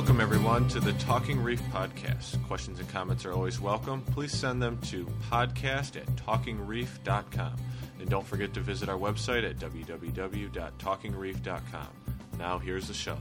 Welcome, everyone, to the Talking Reef podcast. Questions and comments are always welcome. Please send them to podcast at talkingreef.com. And don't forget to visit our website at www.talkingreef.com. Now, here's the show.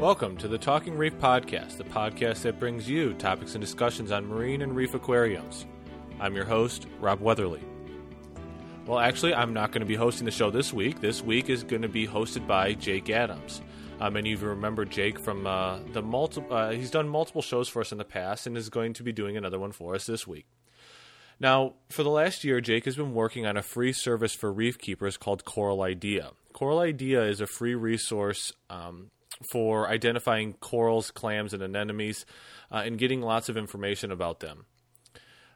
Welcome to the Talking Reef Podcast, the podcast that brings you topics and discussions on marine and reef aquariums. I'm your host, Rob Weatherly. Well, actually, I'm not going to be hosting the show this week. This week is going to be hosted by Jake Adams. Uh, many of you remember Jake from uh, the multiple. Uh, he's done multiple shows for us in the past, and is going to be doing another one for us this week. Now, for the last year, Jake has been working on a free service for reef keepers called Coral Idea. Coral Idea is a free resource um, for identifying corals, clams, and anemones, uh, and getting lots of information about them.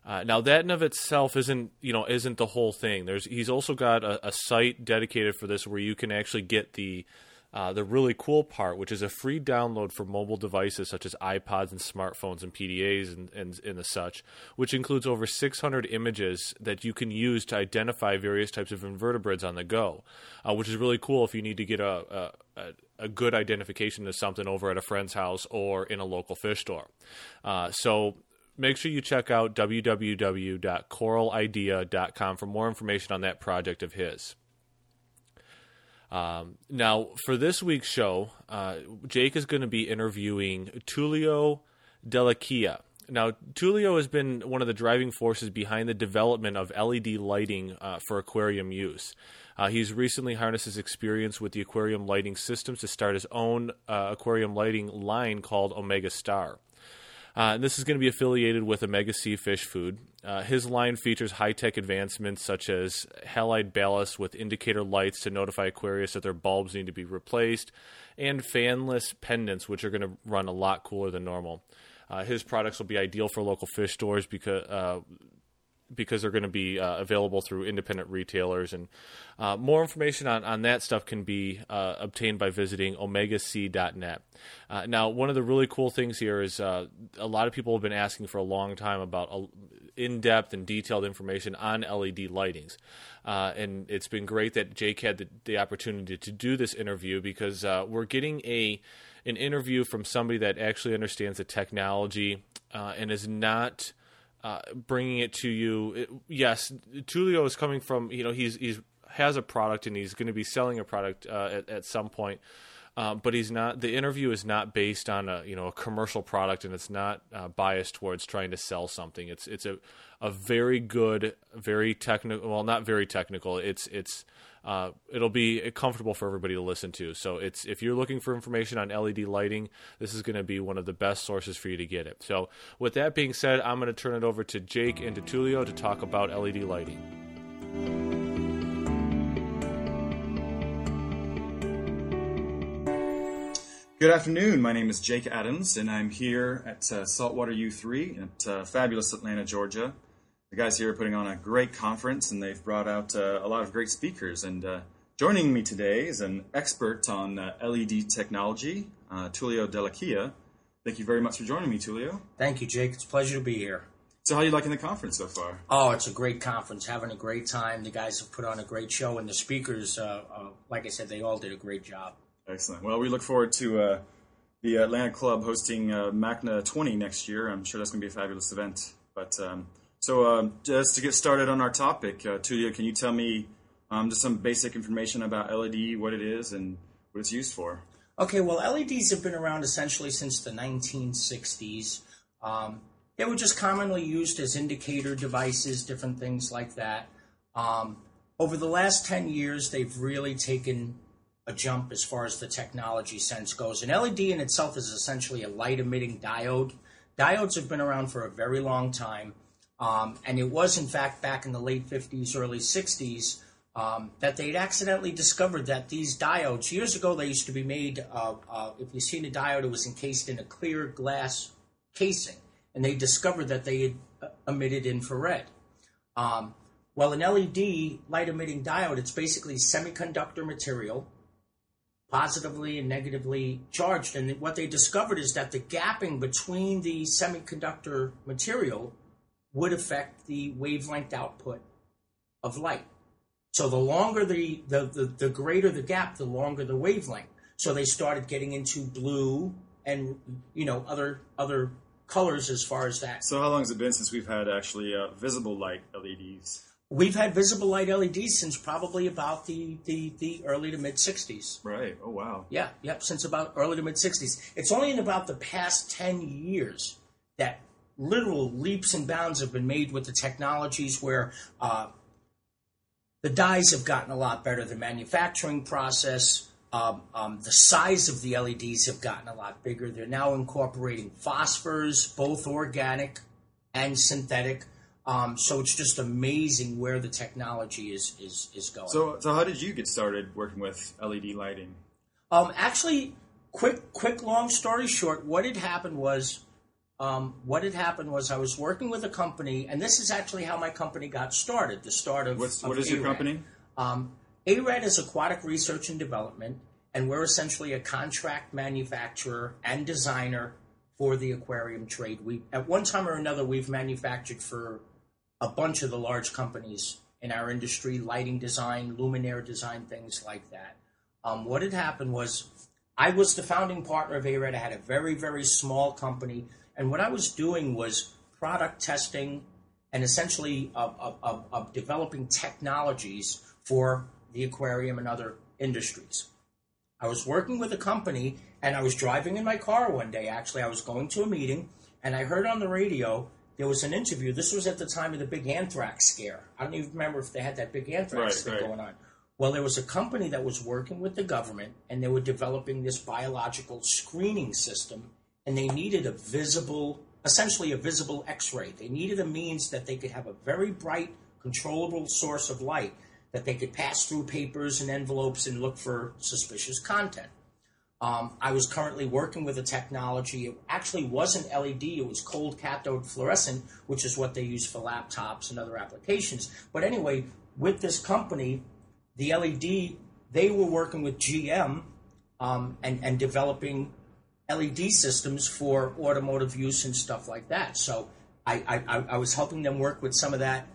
Uh, now that in of itself isn't you know isn't the whole thing. There's he's also got a, a site dedicated for this where you can actually get the uh, the really cool part, which is a free download for mobile devices such as iPods and smartphones and PDAs and, and, and the such, which includes over 600 images that you can use to identify various types of invertebrates on the go, uh, which is really cool if you need to get a, a, a, good identification of something over at a friend's house or in a local fish store. Uh, so make sure you check out www.coralidea.com for more information on that project of his. Um, now, for this week's show, uh, Jake is going to be interviewing Tullio Dell'Acqua. Now, Tullio has been one of the driving forces behind the development of LED lighting uh, for aquarium use. Uh, he's recently harnessed his experience with the aquarium lighting systems to start his own uh, aquarium lighting line called Omega Star. Uh, this is going to be affiliated with Omega Sea Fish Food. Uh, his line features high tech advancements such as halide ballast with indicator lights to notify Aquarius that their bulbs need to be replaced, and fanless pendants, which are going to run a lot cooler than normal. Uh, his products will be ideal for local fish stores because uh, because they're going to be uh, available through independent retailers. And uh, more information on, on that stuff can be uh, obtained by visiting omegasea.net. Uh, now, one of the really cool things here is uh, a lot of people have been asking for a long time about in depth and detailed information on LED lightings. Uh, and it's been great that Jake had the, the opportunity to do this interview because we're getting a an interview from somebody that actually understands the technology and is not uh, bringing it to you. It, yes, Tullio is coming from you know he's he's has a product and he's going to be selling a product uh, at, at some point. Uh, but he's not. The interview is not based on a you know a commercial product, and it's not uh, biased towards trying to sell something. It's it's a a very good, very technical. Well, not very technical. It's it's uh, it'll be comfortable for everybody to listen to. So it's if you're looking for information on LED lighting, this is going to be one of the best sources for you to get it. So with that being said, I'm going to turn it over to Jake and to Tullio to talk about LED lighting. Good afternoon. My name is Jake Adams, and I'm here at uh, Saltwater U3 at uh, fabulous Atlanta, Georgia the guys here are putting on a great conference, and they've brought out uh, a lot of great speakers. And uh, joining me today is an expert on uh, LED technology, uh, Tullio Dell'Acqua. Thank you very much for joining me, Tullio. Thank you, Jake. It's a pleasure to be here. So, how are you liking the conference so far? Oh, it's a great conference. Having a great time. The guys have put on a great show, and the speakers, uh, uh, like I said, they all did a great job. Excellent. Well, we look forward to the Atlanta Club hosting MACNA 20 next year. I'm sure that's going to be a fabulous event. But um, so, um, just to get started on our topic, uh, Tullio, can you tell me um, just some basic information about LED, what it is, and what it's used for? Okay, well, LEDs have been around essentially since the 1960s. Um, they were just commonly used as indicator devices, different things like that. Um, over the last 10 years, they've really taken a jump as far as the technology sense goes. An LED in itself is essentially a light emitting diode. Diodes have been around for a very long time. Um, and it was, in fact, back in the late 50s, early 60s, um, that they'd accidentally discovered that these diodes, years ago, they used to be made, uh, uh, if you've seen a diode, it was encased in a clear glass casing. And they discovered that they had uh, emitted infrared. Um, well, an LED light emitting diode, it's basically semiconductor material, positively and negatively charged. And what they discovered is that the gapping between the semiconductor material would affect the wavelength output of light. So the longer the, the, the, the greater the gap, the longer the wavelength. So they started getting into blue and you know other other colors as far as that. So how long has it been since we've had actually uh, visible light LEDs? We've had visible light LEDs since probably about the, the, the early to mid 60s. Right. Oh wow. Yeah, yep, since about early to mid 60s. It's only in about the past 10 years that literal leaps and bounds have been made with the technologies where uh, the dies have gotten a lot better, the manufacturing process, um, um, the size of the LEDs have gotten a lot bigger. They're now incorporating phosphors, both organic and synthetic. Um, so it's just amazing where the technology is is, is going. So, so how did you get started working with LED lighting? Um, actually, quick, quick, long story short, what had happened was, um, what had happened was I was working with a company, and this is actually how my company got started. The start of What's, of what is your company? Um, ARAD is Aquatic Research and Development, and we're essentially a contract manufacturer and designer for the aquarium trade. We, at one time or another, we've manufactured for a bunch of the large companies in our industry, lighting design, luminaire design, things like that. Um, what had happened was I was the founding partner of ARED. I had a very, very small company. And what I was doing was product testing and essentially of, of, of, of developing technologies for the aquarium and other industries. I was working with a company and I was driving in my car one day. Actually, I was going to a meeting and I heard on the radio there was an interview. This was at the time of the big anthrax scare. I don't even remember if they had that big anthrax Right, thing right. going on. Well, there was a company that was working with the government and they were developing this biological screening system and they needed a visible, essentially a visible x ray. They needed a means that they could have a very bright, controllable source of light that they could pass through papers and envelopes and look for suspicious content. Um, I was currently working with a technology. It actually wasn't LED, it was cold cathode fluorescent, which is what they use for laptops and other applications. But anyway, with this company, the LED, they were working with GM um, and, and developing LED systems for automotive use and stuff like that. So I, I, I- was helping them work with some of that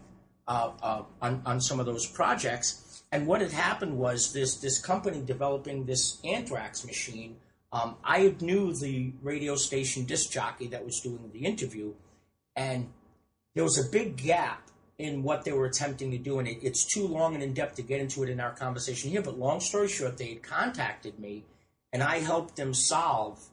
uh, uh, on, on some of those projects. And what had happened was this this company developing this anthrax machine. Um, I knew the radio station disc jockey that was doing the interview, and there was a big gap in what they were attempting to do, and it, it's too long and in depth to get into it in our conversation here. But long story short, they had contacted me, and I helped them solve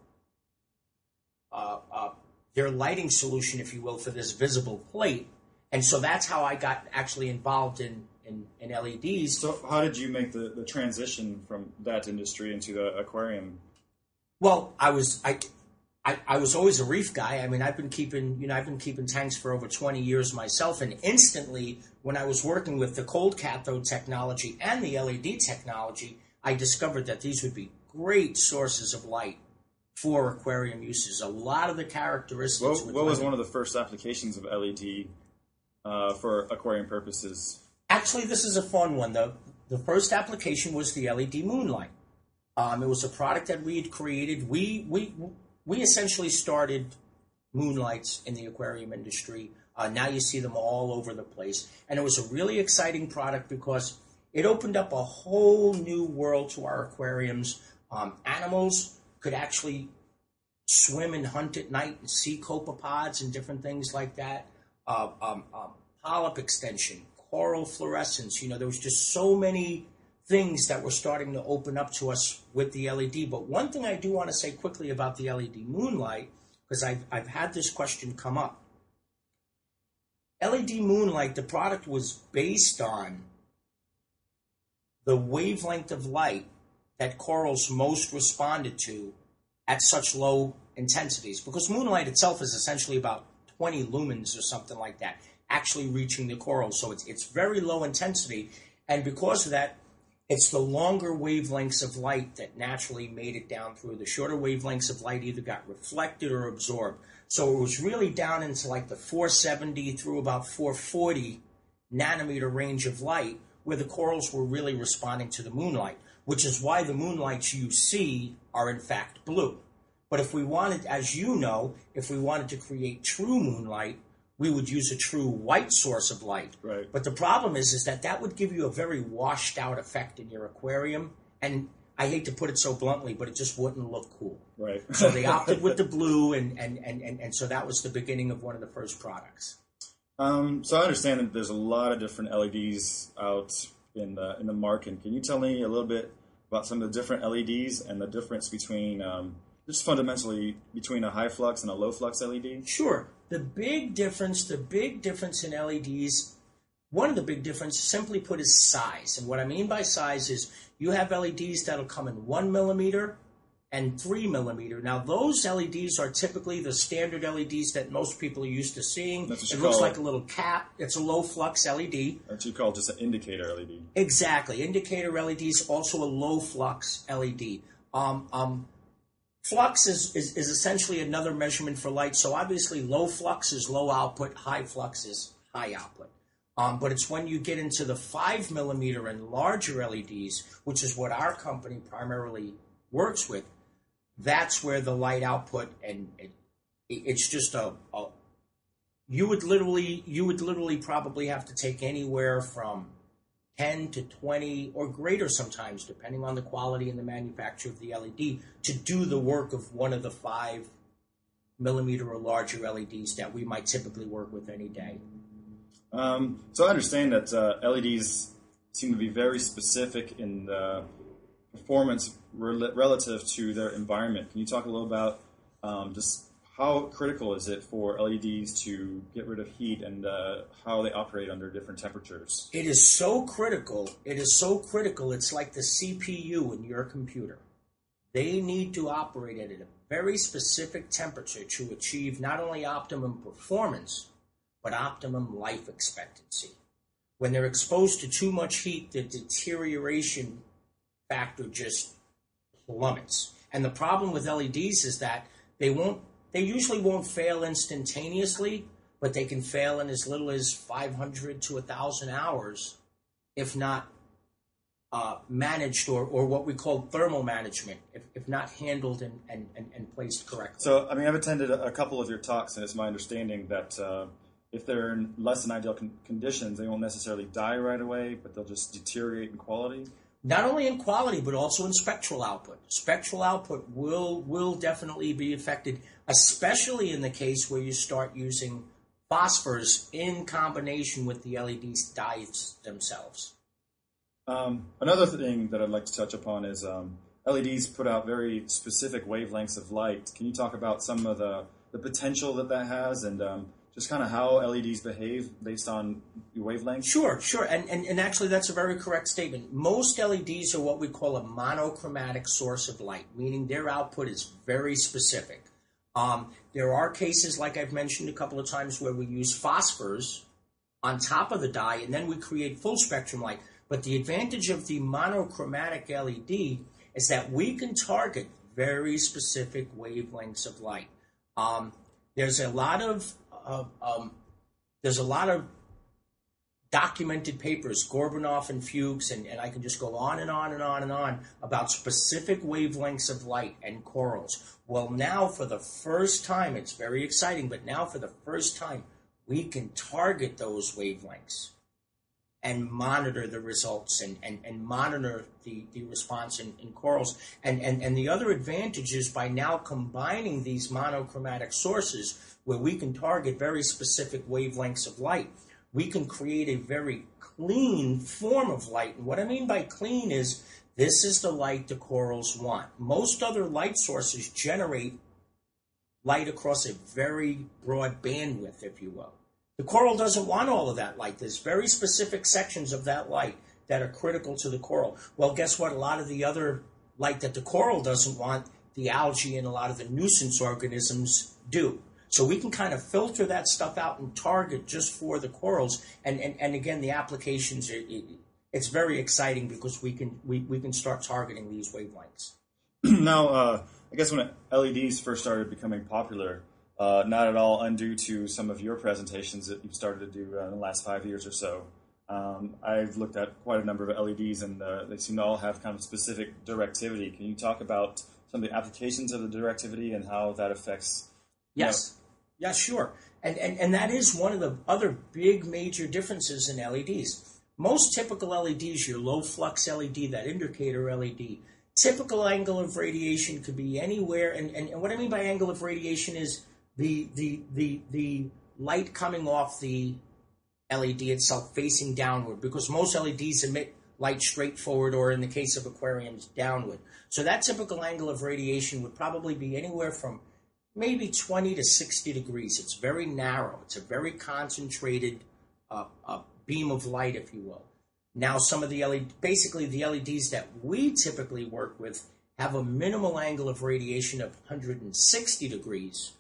uh, uh, their lighting solution, if you will, for this visible plate. And so that's how I got actually involved in, in, in LEDs. So how did you make the, the transition from that industry into the aquarium? Well, I was I, I I was always a reef guy. I mean, I've been keeping you know I've been keeping tanks for over twenty years myself, and instantly when I was working with the cold cathode technology and the LED technology, I discovered that these would be great sources of light for aquarium uses. A lot of the characteristics. What, what was one of the first applications of LED uh, for aquarium purposes? Actually, this is a fun one. The, the first application was the LED Moonlight. Um, it was a product that we had created. We, we, we essentially started moonlights in the aquarium industry. Uh, now you see them all over the place. And it was a really exciting product because it opened up a whole new world to our aquariums. Um, animals could actually swim and hunt at night and see copepods and different things like that. Uh, um, um, polyp extension, coral fluorescence. You know, there was just so many things that were starting to open up to us with the LED. But one thing I do want to say quickly about the LED Moonlight, because I've, I've had this question come up. LED Moonlight, the product was based on the wavelength of light that corals most responded to at such low intensities. Because moonlight itself is essentially about 20 lumens or something like that actually reaching the coral. So it's, it's very low intensity. And because of that it's the longer wavelengths of light that naturally made it down through. The shorter wavelengths of light either got reflected or absorbed. So it was really down into like the 470 through about 440 nanometer range of light where the corals were really responding to the moonlight, which is why the moonlights you see are in fact blue. But if we wanted, as you know, if we wanted to create true moonlight, we would use a true white source of light. Right. But the problem is, is that that would give you a very washed out effect in your aquarium, and I hate to put it so bluntly, but it just wouldn't look cool. Right. So they opted with the blue, and, and, and, and, and so that was the beginning of one of the first products. Um, so I understand that there's a lot of different LEDs out in the in the market. Can you tell me a little bit about some of the different LEDs and the difference between um, just fundamentally between a high flux and a low flux LED? Sure. The big difference, the big difference in LEDs, one of the big differences, simply put, is size. And what I mean by size is you have LEDs that'll come in one millimeter and three millimeter. Now, those LEDs are typically the standard LEDs that most people are used to seeing. That's what it looks like a little cap. It's a low flux LED. That you call just an indicator LED. Exactly. Indicator LEDs, also a low flux LED. Um, um, flux is, is, is essentially another measurement for light. So obviously, low flux is low output, high flux is high output. Um, but it's when you get into the five millimeter and larger LEDs, which is what our company primarily works with, that's where the light output and it, it's just a, a you would literally you would literally probably have to take anywhere from 10 to 20 or greater sometimes depending on the quality and the manufacture of the led to do the work of one of the five millimeter or larger leds that we might typically work with any day. Um, so I understand that uh, LEDs seem to be very specific in the performance rel- relative to their environment. Can you talk a little about um, just how critical is it for LEDs to get rid of heat and uh, how they operate under different temperatures? It is so critical. It is so critical. It's like the CPU in your computer. They need to operate at a very specific temperature to achieve not only optimum performance, but optimum life expectancy. When they're exposed to too much heat, the deterioration factor just plummets. And the problem with LEDs is that they won't they usually won't fail instantaneously, but they can fail in as little as 500 to 1,000 hours, if not uh, managed or, or what we call thermal management, if, if not handled and, and, and, placed correctly. So, I mean, I've attended a, a couple of your talks, and it's my understanding that uh, if they're in less than ideal con- conditions, they won't necessarily die right away, but they'll just deteriorate in quality. Not only in quality but also in spectral output. Spectral output will will definitely be affected, especially in the case where you start using phosphors in combination with the LEDs dies themselves. Um, another thing that I'd like to touch upon is um, LEDs put out very specific wavelengths of light. Can you talk about some of the, the potential that that has and um, just kind of how LEDs behave based on your wavelength? Sure, sure. And, and, and actually, that's a very correct statement. Most LEDs are what we call a monochromatic source of light, meaning their output is very specific. Um, there are cases, like I've mentioned a couple of times, where we use phosphors on top of the die and then we create full spectrum light. But the advantage of the monochromatic LED is that we can target very specific wavelengths of light. Um, there's a lot of uh, um, there's a lot of documented papers, Gorbanoff and Fuchs, and, and I can just go on and on and on and on about specific wavelengths of light and corals. Well, now for the first time, it's very exciting, but now for the first time, we can target those wavelengths and monitor the results and, and, and monitor the, the response in, in corals. And, and, and the other advantage is by now combining these monochromatic sources where we can target very specific wavelengths of light, we can create a very clean form of light. And what I mean by clean is this is the light the corals want. Most other light sources generate light across a very broad bandwidth, if you will. The coral doesn't want all of that light. There's very specific sections of that light that are critical to the coral. Well, guess what? A lot of the other light that the coral doesn't want, the algae and a lot of the nuisance organisms do. So we can kind of filter that stuff out and target just for the corals. And, and, and again, the applications, it, it's very exciting because we can, we, we can start targeting these wavelengths. now, uh, I guess when LEDs first started becoming popular, uh, not at all undue to some of your presentations that you've started to do uh, in the last five years or so. Um, I've looked at quite a number of LEDs, and uh, they seem to all have kind of specific directivity. Can you talk about some of the applications of the directivity and how that affects? Yes, yeah, sure. And, and and that is one of the other big major differences in LEDs. Most typical LEDs, your low flux LED, that indicator LED, typical angle of radiation could be anywhere. And, and, and what I mean by angle of radiation is the the the the light coming off the LED itself facing downward because most LEDs emit light straight forward or in the case of aquariums downward. So that typical angle of radiation would probably be anywhere from maybe 20 to 60 degrees. It's very narrow. It's a very concentrated uh, uh, beam of light, if you will. Now, some of the LED, basically the LEDs that we typically work with have a minimal angle of radiation of 160 degrees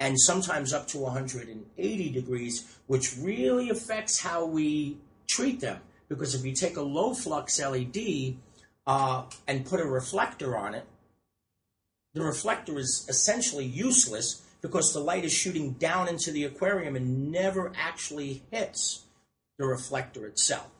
and sometimes up to 180 degrees, which really affects how we treat them. Because if you take a low flux LED uh, and put a reflector on it, the reflector is essentially useless because the light is shooting down into the aquarium and never actually hits the reflector itself.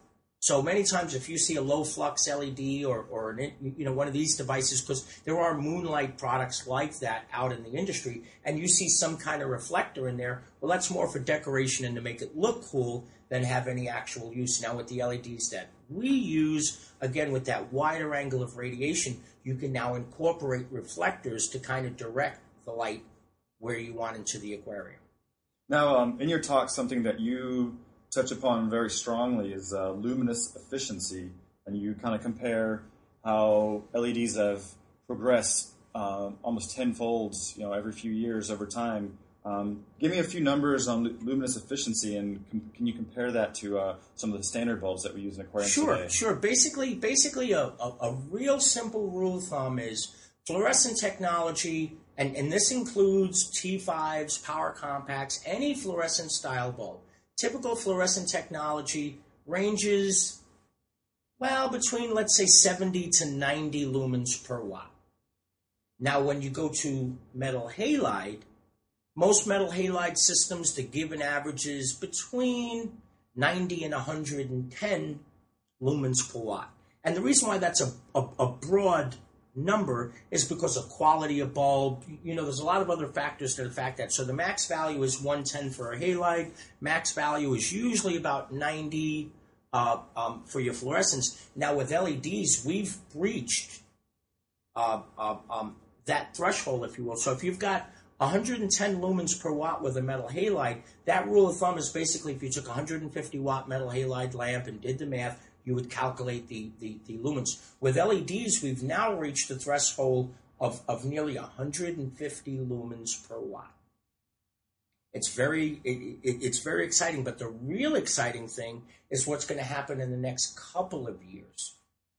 So many times, if you see a low flux LED or, or an, you know one of these devices, because there are moonlight products like that out in the industry, and you see some kind of reflector in there, well, that's more for decoration and to make it look cool than have any actual use. Now, with the LEDs that we use, again with that wider angle of radiation, you can now incorporate reflectors to kind of direct the light where you want into the aquarium. Now, um, in your talk, something that you touch upon very strongly is uh, luminous efficiency, and you kind of compare how LEDs have progressed uh, almost tenfold, you know, every few years over time. Um, give me a few numbers on luminous efficiency, and com- can you compare that to uh, some of the standard bulbs that we use in aquariums sure, today? Sure, Basically, basically, a, a, a, real simple rule of thumb is fluorescent technology, and, and this includes T5s, power compacts, any fluorescent style bulb typical fluorescent technology ranges, well, between, let's say, 70 to 90 lumens per watt. Now, when you go to metal halide, most metal halide systems, the given averages between 90 and 110 lumens per watt. And the reason why that's a, a, a broad number is because of quality of bulb. You know, there's a lot of other factors to the fact that. So the max value is 110 for a halide. Max value is usually about 90 uh, um, for your fluorescence. Now with LEDs, we've breached uh, uh, um, that threshold, if you will. So if you've got 110 lumens per watt with a metal halide, that rule of thumb is basically if you took a 150 watt metal halide lamp and did the math, you would calculate the, the, the lumens. With LEDs, we've now reached the threshold of, of nearly 150 lumens per watt. It's very it, it, it's very exciting, but the real exciting thing is what's going to happen in the next couple of years.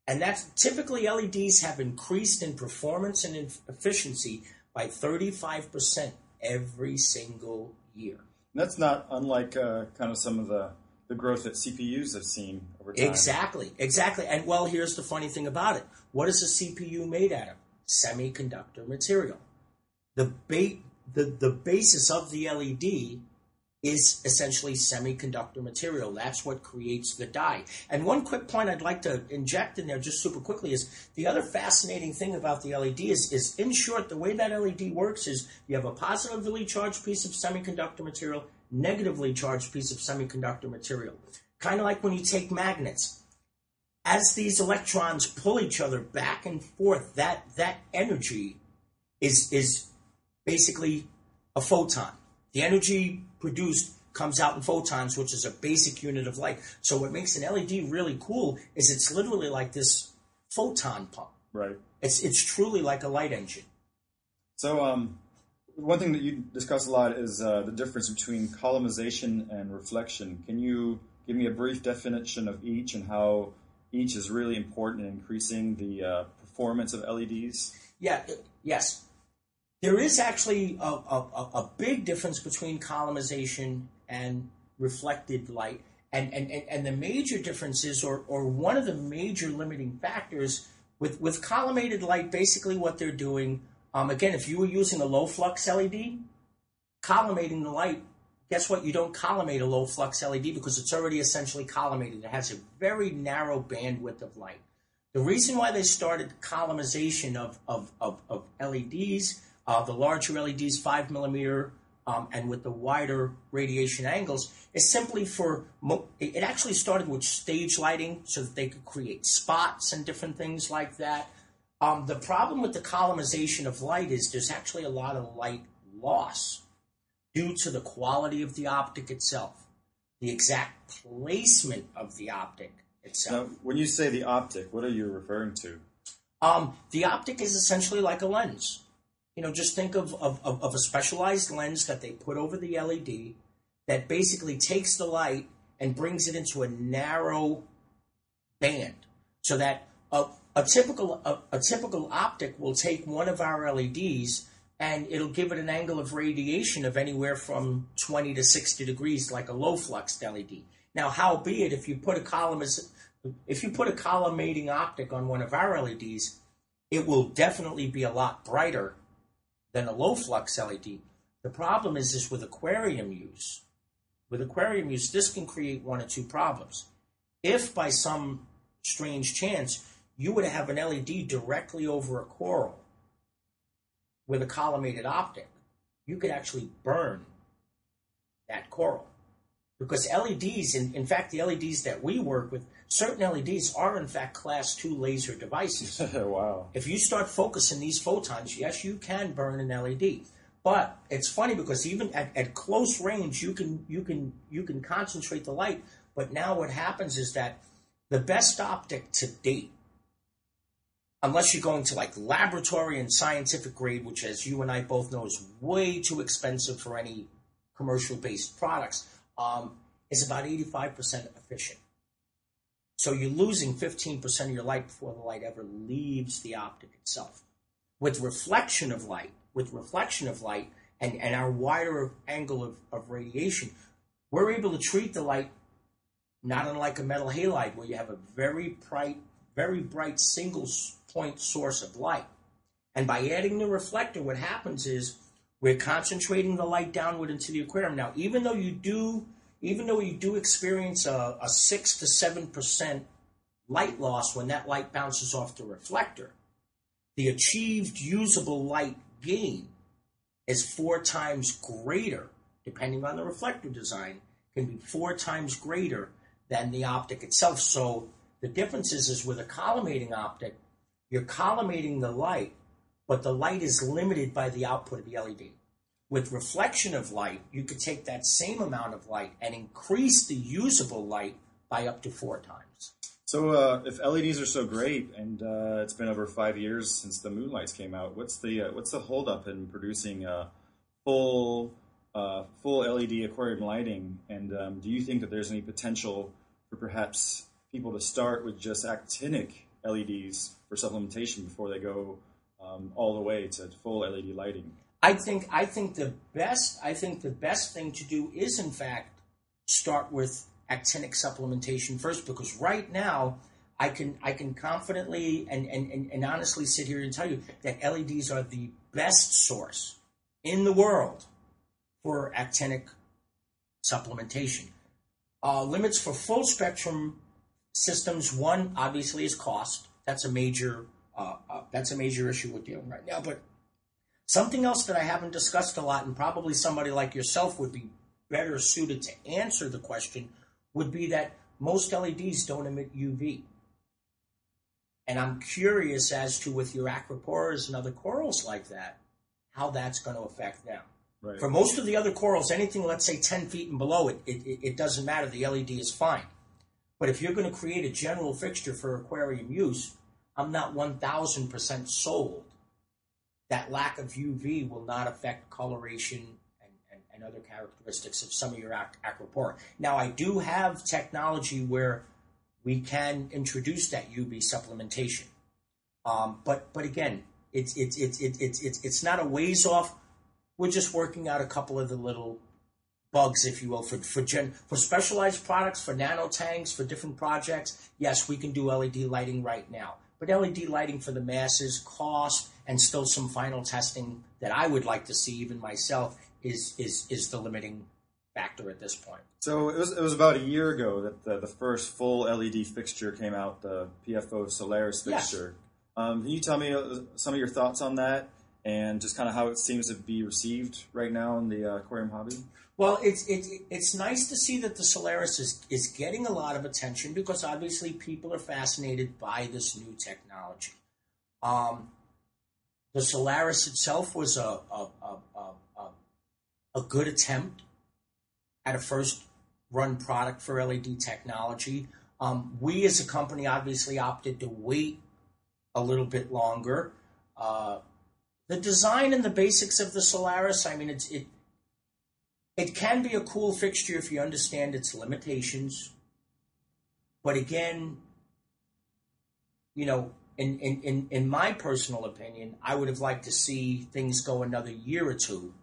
And that's typically LEDs have increased in performance and in efficiency by 35% every single year. That's not unlike uh, kind of some of the the growth that CPUs have seen over time. Exactly, exactly. And well, here's the funny thing about it. What is a CPU made out of? Semiconductor material. The ba- the, the basis of the LED is essentially semiconductor material. That's what creates the die. And one quick point I'd like to inject in there just super quickly is the other fascinating thing about the LED is, is in short, the way that LED works is you have a positively charged piece of semiconductor material negatively charged piece of semiconductor material. Kind of like when you take magnets. As these electrons pull each other back and forth, that, that energy is, is basically a photon. The energy produced comes out in photons, which is a basic unit of light. So what makes an LED really cool is it's literally like this photon pump. Right. It's it's truly like a light engine. So um, one thing that you discuss a lot is uh, the difference between collimization and reflection. Can you give me a brief definition of each and how each is really important in increasing the uh, performance of LEDs? Yeah, yes. There is actually a, a, a, big difference between collimization and reflected light. And, and, and the major differences, or, or one of the major limiting factors, with, with collimated light, basically what they're doing um, again, if you were using a low flux LED, collimating the light guess what? You don't collimate a low flux LED because it's already essentially collimated. It has a very narrow bandwidth of light. The reason why they started collimization of, of, of, of LEDs, uh, the larger LEDs, 5 millimeter, um, and with the wider radiation angles, is simply for, mo- it actually started with stage lighting so that they could create spots and different things like that. Um, the problem with the collimization of light is there's actually a lot of light loss due to the quality of the optic itself, the exact placement of the optic itself. Now, when you say the optic, what are you referring to? Um, the optic is essentially like a lens. You know, just think of, of, of, a specialized lens that they put over the LED that basically takes the light and brings it into a narrow band so that a, a typical a, a typical optic will take one of our LEDs and it'll give it an angle of radiation of anywhere from 20 to 60 degrees like a low flux LED. Now, howbeit, if you put a column as, if you put a collimating optic on one of our LEDs, it will definitely be a lot brighter than a low flux LED. The problem is this with aquarium use. With aquarium use, this can create one or two problems. If by some strange chance you would have an LED directly over a coral with a collimated optic, you could actually burn that coral. Because LEDs, in, in fact, the LEDs that we work with, certain LEDs are in fact class two laser devices. wow. If you start focusing these photons, yes, you can burn an LED. But it's funny because even at, at close range, you can you can you can concentrate the light. But now what happens is that the best optic to date, unless you're going to like laboratory and scientific grade, which as you and I both know is way too expensive for any commercial based products, um, is about 85% efficient. So you're losing 15% of your light before the light ever leaves the optic itself. With reflection of light, with reflection of light and, and our wider angle of, of radiation, we're able to treat the light not unlike a metal halide where you have a very bright, very bright single point source of light. And by adding the reflector, what happens is we're concentrating the light downward into the aquarium. Now, even though you do, even though you do experience a, a six to seven percent light loss when that light bounces off the reflector, the achieved usable light gain is four times greater, depending on the reflector design, can be four times greater than the optic itself. So the difference is, is with a collimating optic, you're collimating the light, but the light is limited by the output of the LED. With reflection of light, you could take that same amount of light and increase the usable light by up to four times. So, uh, if LEDs are so great, and uh, it's been over five years since the moonlights came out, what's the uh, what's the holdup in producing full uh, full LED aquarium lighting? And um, do you think that there's any potential for perhaps people to start with just actinic LEDs for supplementation before they go um, all the way to full LED lighting? I think I think the best I think the best thing to do is in fact start with actinic supplementation first because right now I can I can confidently and, and, and, and honestly sit here and tell you that LEDs are the best source in the world for actinic supplementation. Uh, limits for full spectrum systems. One obviously is cost. That's a major uh, uh, that's a major issue we're dealing right now. But something else that I haven't discussed a lot, and probably somebody like yourself would be better suited to answer the question, would be that most LEDs don't emit UV. And I'm curious as to with your acroporas and other corals like that, how that's going to affect them. Right. For most of the other corals, anything let's say 10 feet and below it, it, it doesn't matter. The LED is fine. But if you're going to create a general fixture for aquarium use, I'm not 1000% sold that lack of UV will not affect coloration and, and, and other characteristics of some of your ac- acropora. Now, I do have technology where we can introduce that UV supplementation. Um, but, but again, it's, it's, it's, it's, it's, it's not a ways off. We're just working out a couple of the little bugs, if you will, for for gen, for specialized products, for nano tanks, for different projects. Yes, we can do LED lighting right now, but LED lighting for the masses, cost, and still some final testing that I would like to see, even myself, is is is the limiting factor at this point. So it was it was about a year ago that the, the first full LED fixture came out, the PFO Solaris Yes. fixture. Um, can you tell me uh, some of your thoughts on that and just kind of how it seems to be received right now in the uh, aquarium hobby? Well, it's it's it's nice to see that the Solaris is is getting a lot of attention because obviously people are fascinated by this new technology. Um, the Solaris itself was a a, a, a, a good attempt at a first run product for LED technology. Um, we as a company obviously opted to wait a little bit longer. Uh, the design and the basics of the Solaris, I mean, it's it it can be a cool fixture if you understand its limitations. But again, you know, in, in, in, in my personal opinion, I would have liked to see things go another year or two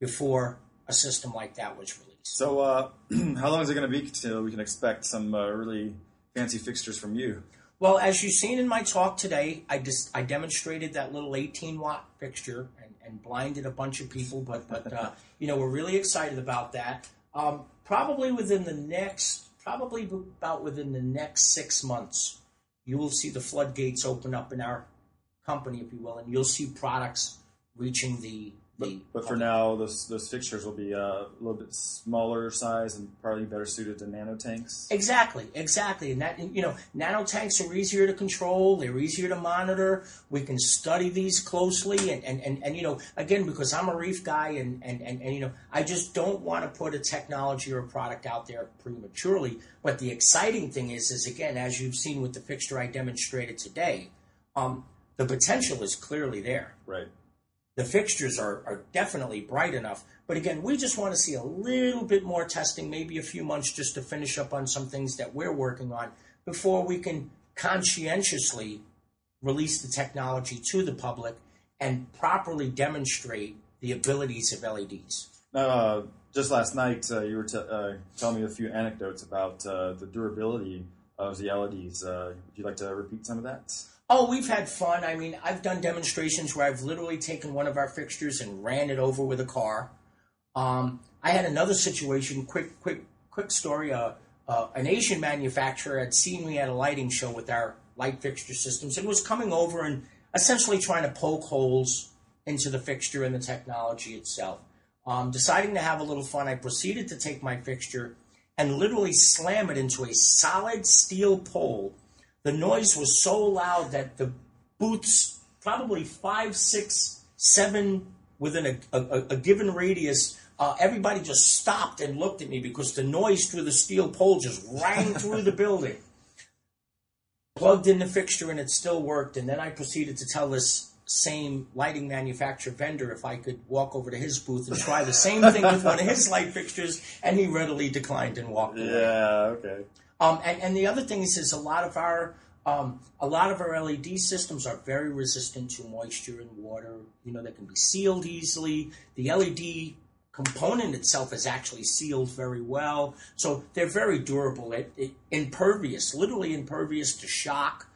before a system like that was released. So uh, how long is it going to be till we can expect some uh, really fancy fixtures from you? Well, as you've seen in my talk today, I just I demonstrated that little 18 watt fixture and, and blinded a bunch of people, but but uh, you know we're really excited about that. Um, probably within the next, probably about within the next six months, you will see the floodgates open up in our company, if you will, and you'll see products reaching the the. But for now, those those fixtures will be uh, a little bit smaller size and probably better suited to nano tanks. Exactly, exactly. And that you know, nano tanks are easier to control, they're easier to monitor. We can study these closely and, and, and, and you know, again, because I'm a reef guy and, and, and, and you know, I just don't want to put a technology or a product out there prematurely. But the exciting thing is is again, as you've seen with the fixture I demonstrated today, um, the potential is clearly there Right. The fixtures are, are definitely bright enough. But again, we just want to see a little bit more testing, maybe a few months just to finish up on some things that we're working on before we can conscientiously release the technology to the public and properly demonstrate the abilities of LEDs. Now, uh, just last night, uh, you were t- uh, telling me a few anecdotes about uh, the durability of the LEDs. Uh, would you like to repeat some of that? Oh, we've had fun. I mean, I've done demonstrations where I've literally taken one of our fixtures and ran it over with a car. Um, I had another situation. Quick, quick, quick story. Uh, uh, an Asian manufacturer had seen me at a lighting show with our light fixture systems and was coming over and essentially trying to poke holes into the fixture and the technology itself. Um, deciding to have a little fun, I proceeded to take my fixture and literally slam it into a solid steel pole. The noise was so loud that the booths, probably five, six, seven within a, a, a given radius, uh, everybody just stopped and looked at me because the noise through the steel pole just rang through the building. Plugged in the fixture and it still worked. And then I proceeded to tell this same lighting manufacturer vendor if I could walk over to his booth and try the same thing with one of his light fixtures, and he readily declined and walked away. Yeah. Okay. Um, and, and the other thing is, is a lot of our um, a lot of our LED systems are very resistant to moisture and water. You know, they can be sealed easily. The LED component itself is actually sealed very well, so they're very durable. It, it, impervious, literally impervious to shock.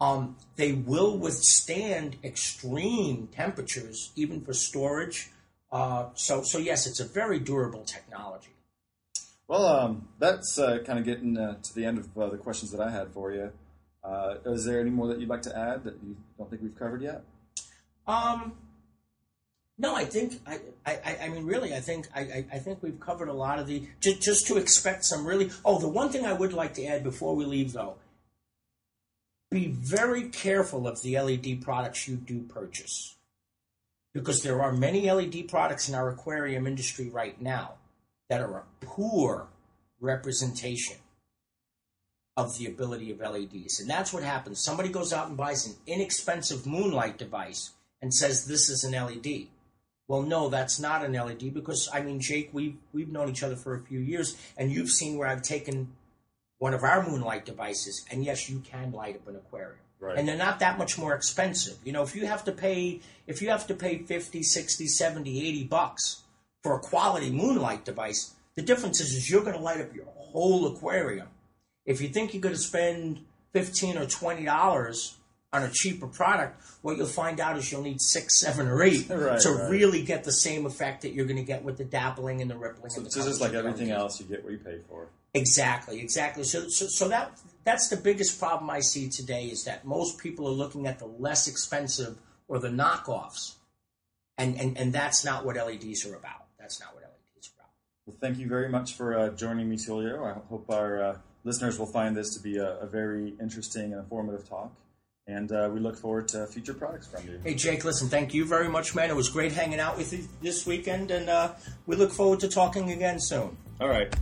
Um, they will withstand extreme temperatures, even for storage. Uh, so, so yes, it's a very durable technology. Well, um, that's uh, kind of getting uh, to the end of uh, the questions that I had for you. Uh, is there any more that you'd like to add that you don't think we've covered yet? Um, no, I think I, I, I mean really I think I, I, think we've covered a lot of the just, just to expect some really oh the one thing I would like to add before we leave though be very careful of the LED products you do purchase because there are many LED products in our aquarium industry right now that are a poor representation of the ability of LEDs. And that's what happens. Somebody goes out and buys an inexpensive moonlight device and says this is an LED. Well, no, that's not an LED because I mean, Jake, we've we've known each other for a few years, and you've seen where I've taken one of our moonlight devices, and yes, you can light up an aquarium. Right. And they're not that much more expensive. You know, if you have to pay if you have to pay 50, 60, 70, 80 bucks for a quality moonlight device, the difference is, is you're going to light up your whole aquarium. If you think you're going to spend 15 or 20 dollars on a cheaper product, what you'll find out is you'll need six, seven, or eight Right, to right. really get the same effect that you're going to get with the dappling and the rippling. and the So just colors like everything else, you get what you pay for. Exactly, exactly. So, so, so that that's the biggest problem I see today is that most people are looking at the less expensive or the knockoffs, and and, and that's not what LEDs are about. That's not what LEDs are about. Well, thank you very much for uh, joining me, Tulio. I hope our uh, listeners will find this to be a, a very interesting and informative talk. And uh, we look forward to future products from you. Hey Jake, listen, thank you very much, man. It was great hanging out with you this weekend, and uh, we look forward to talking again soon. All right.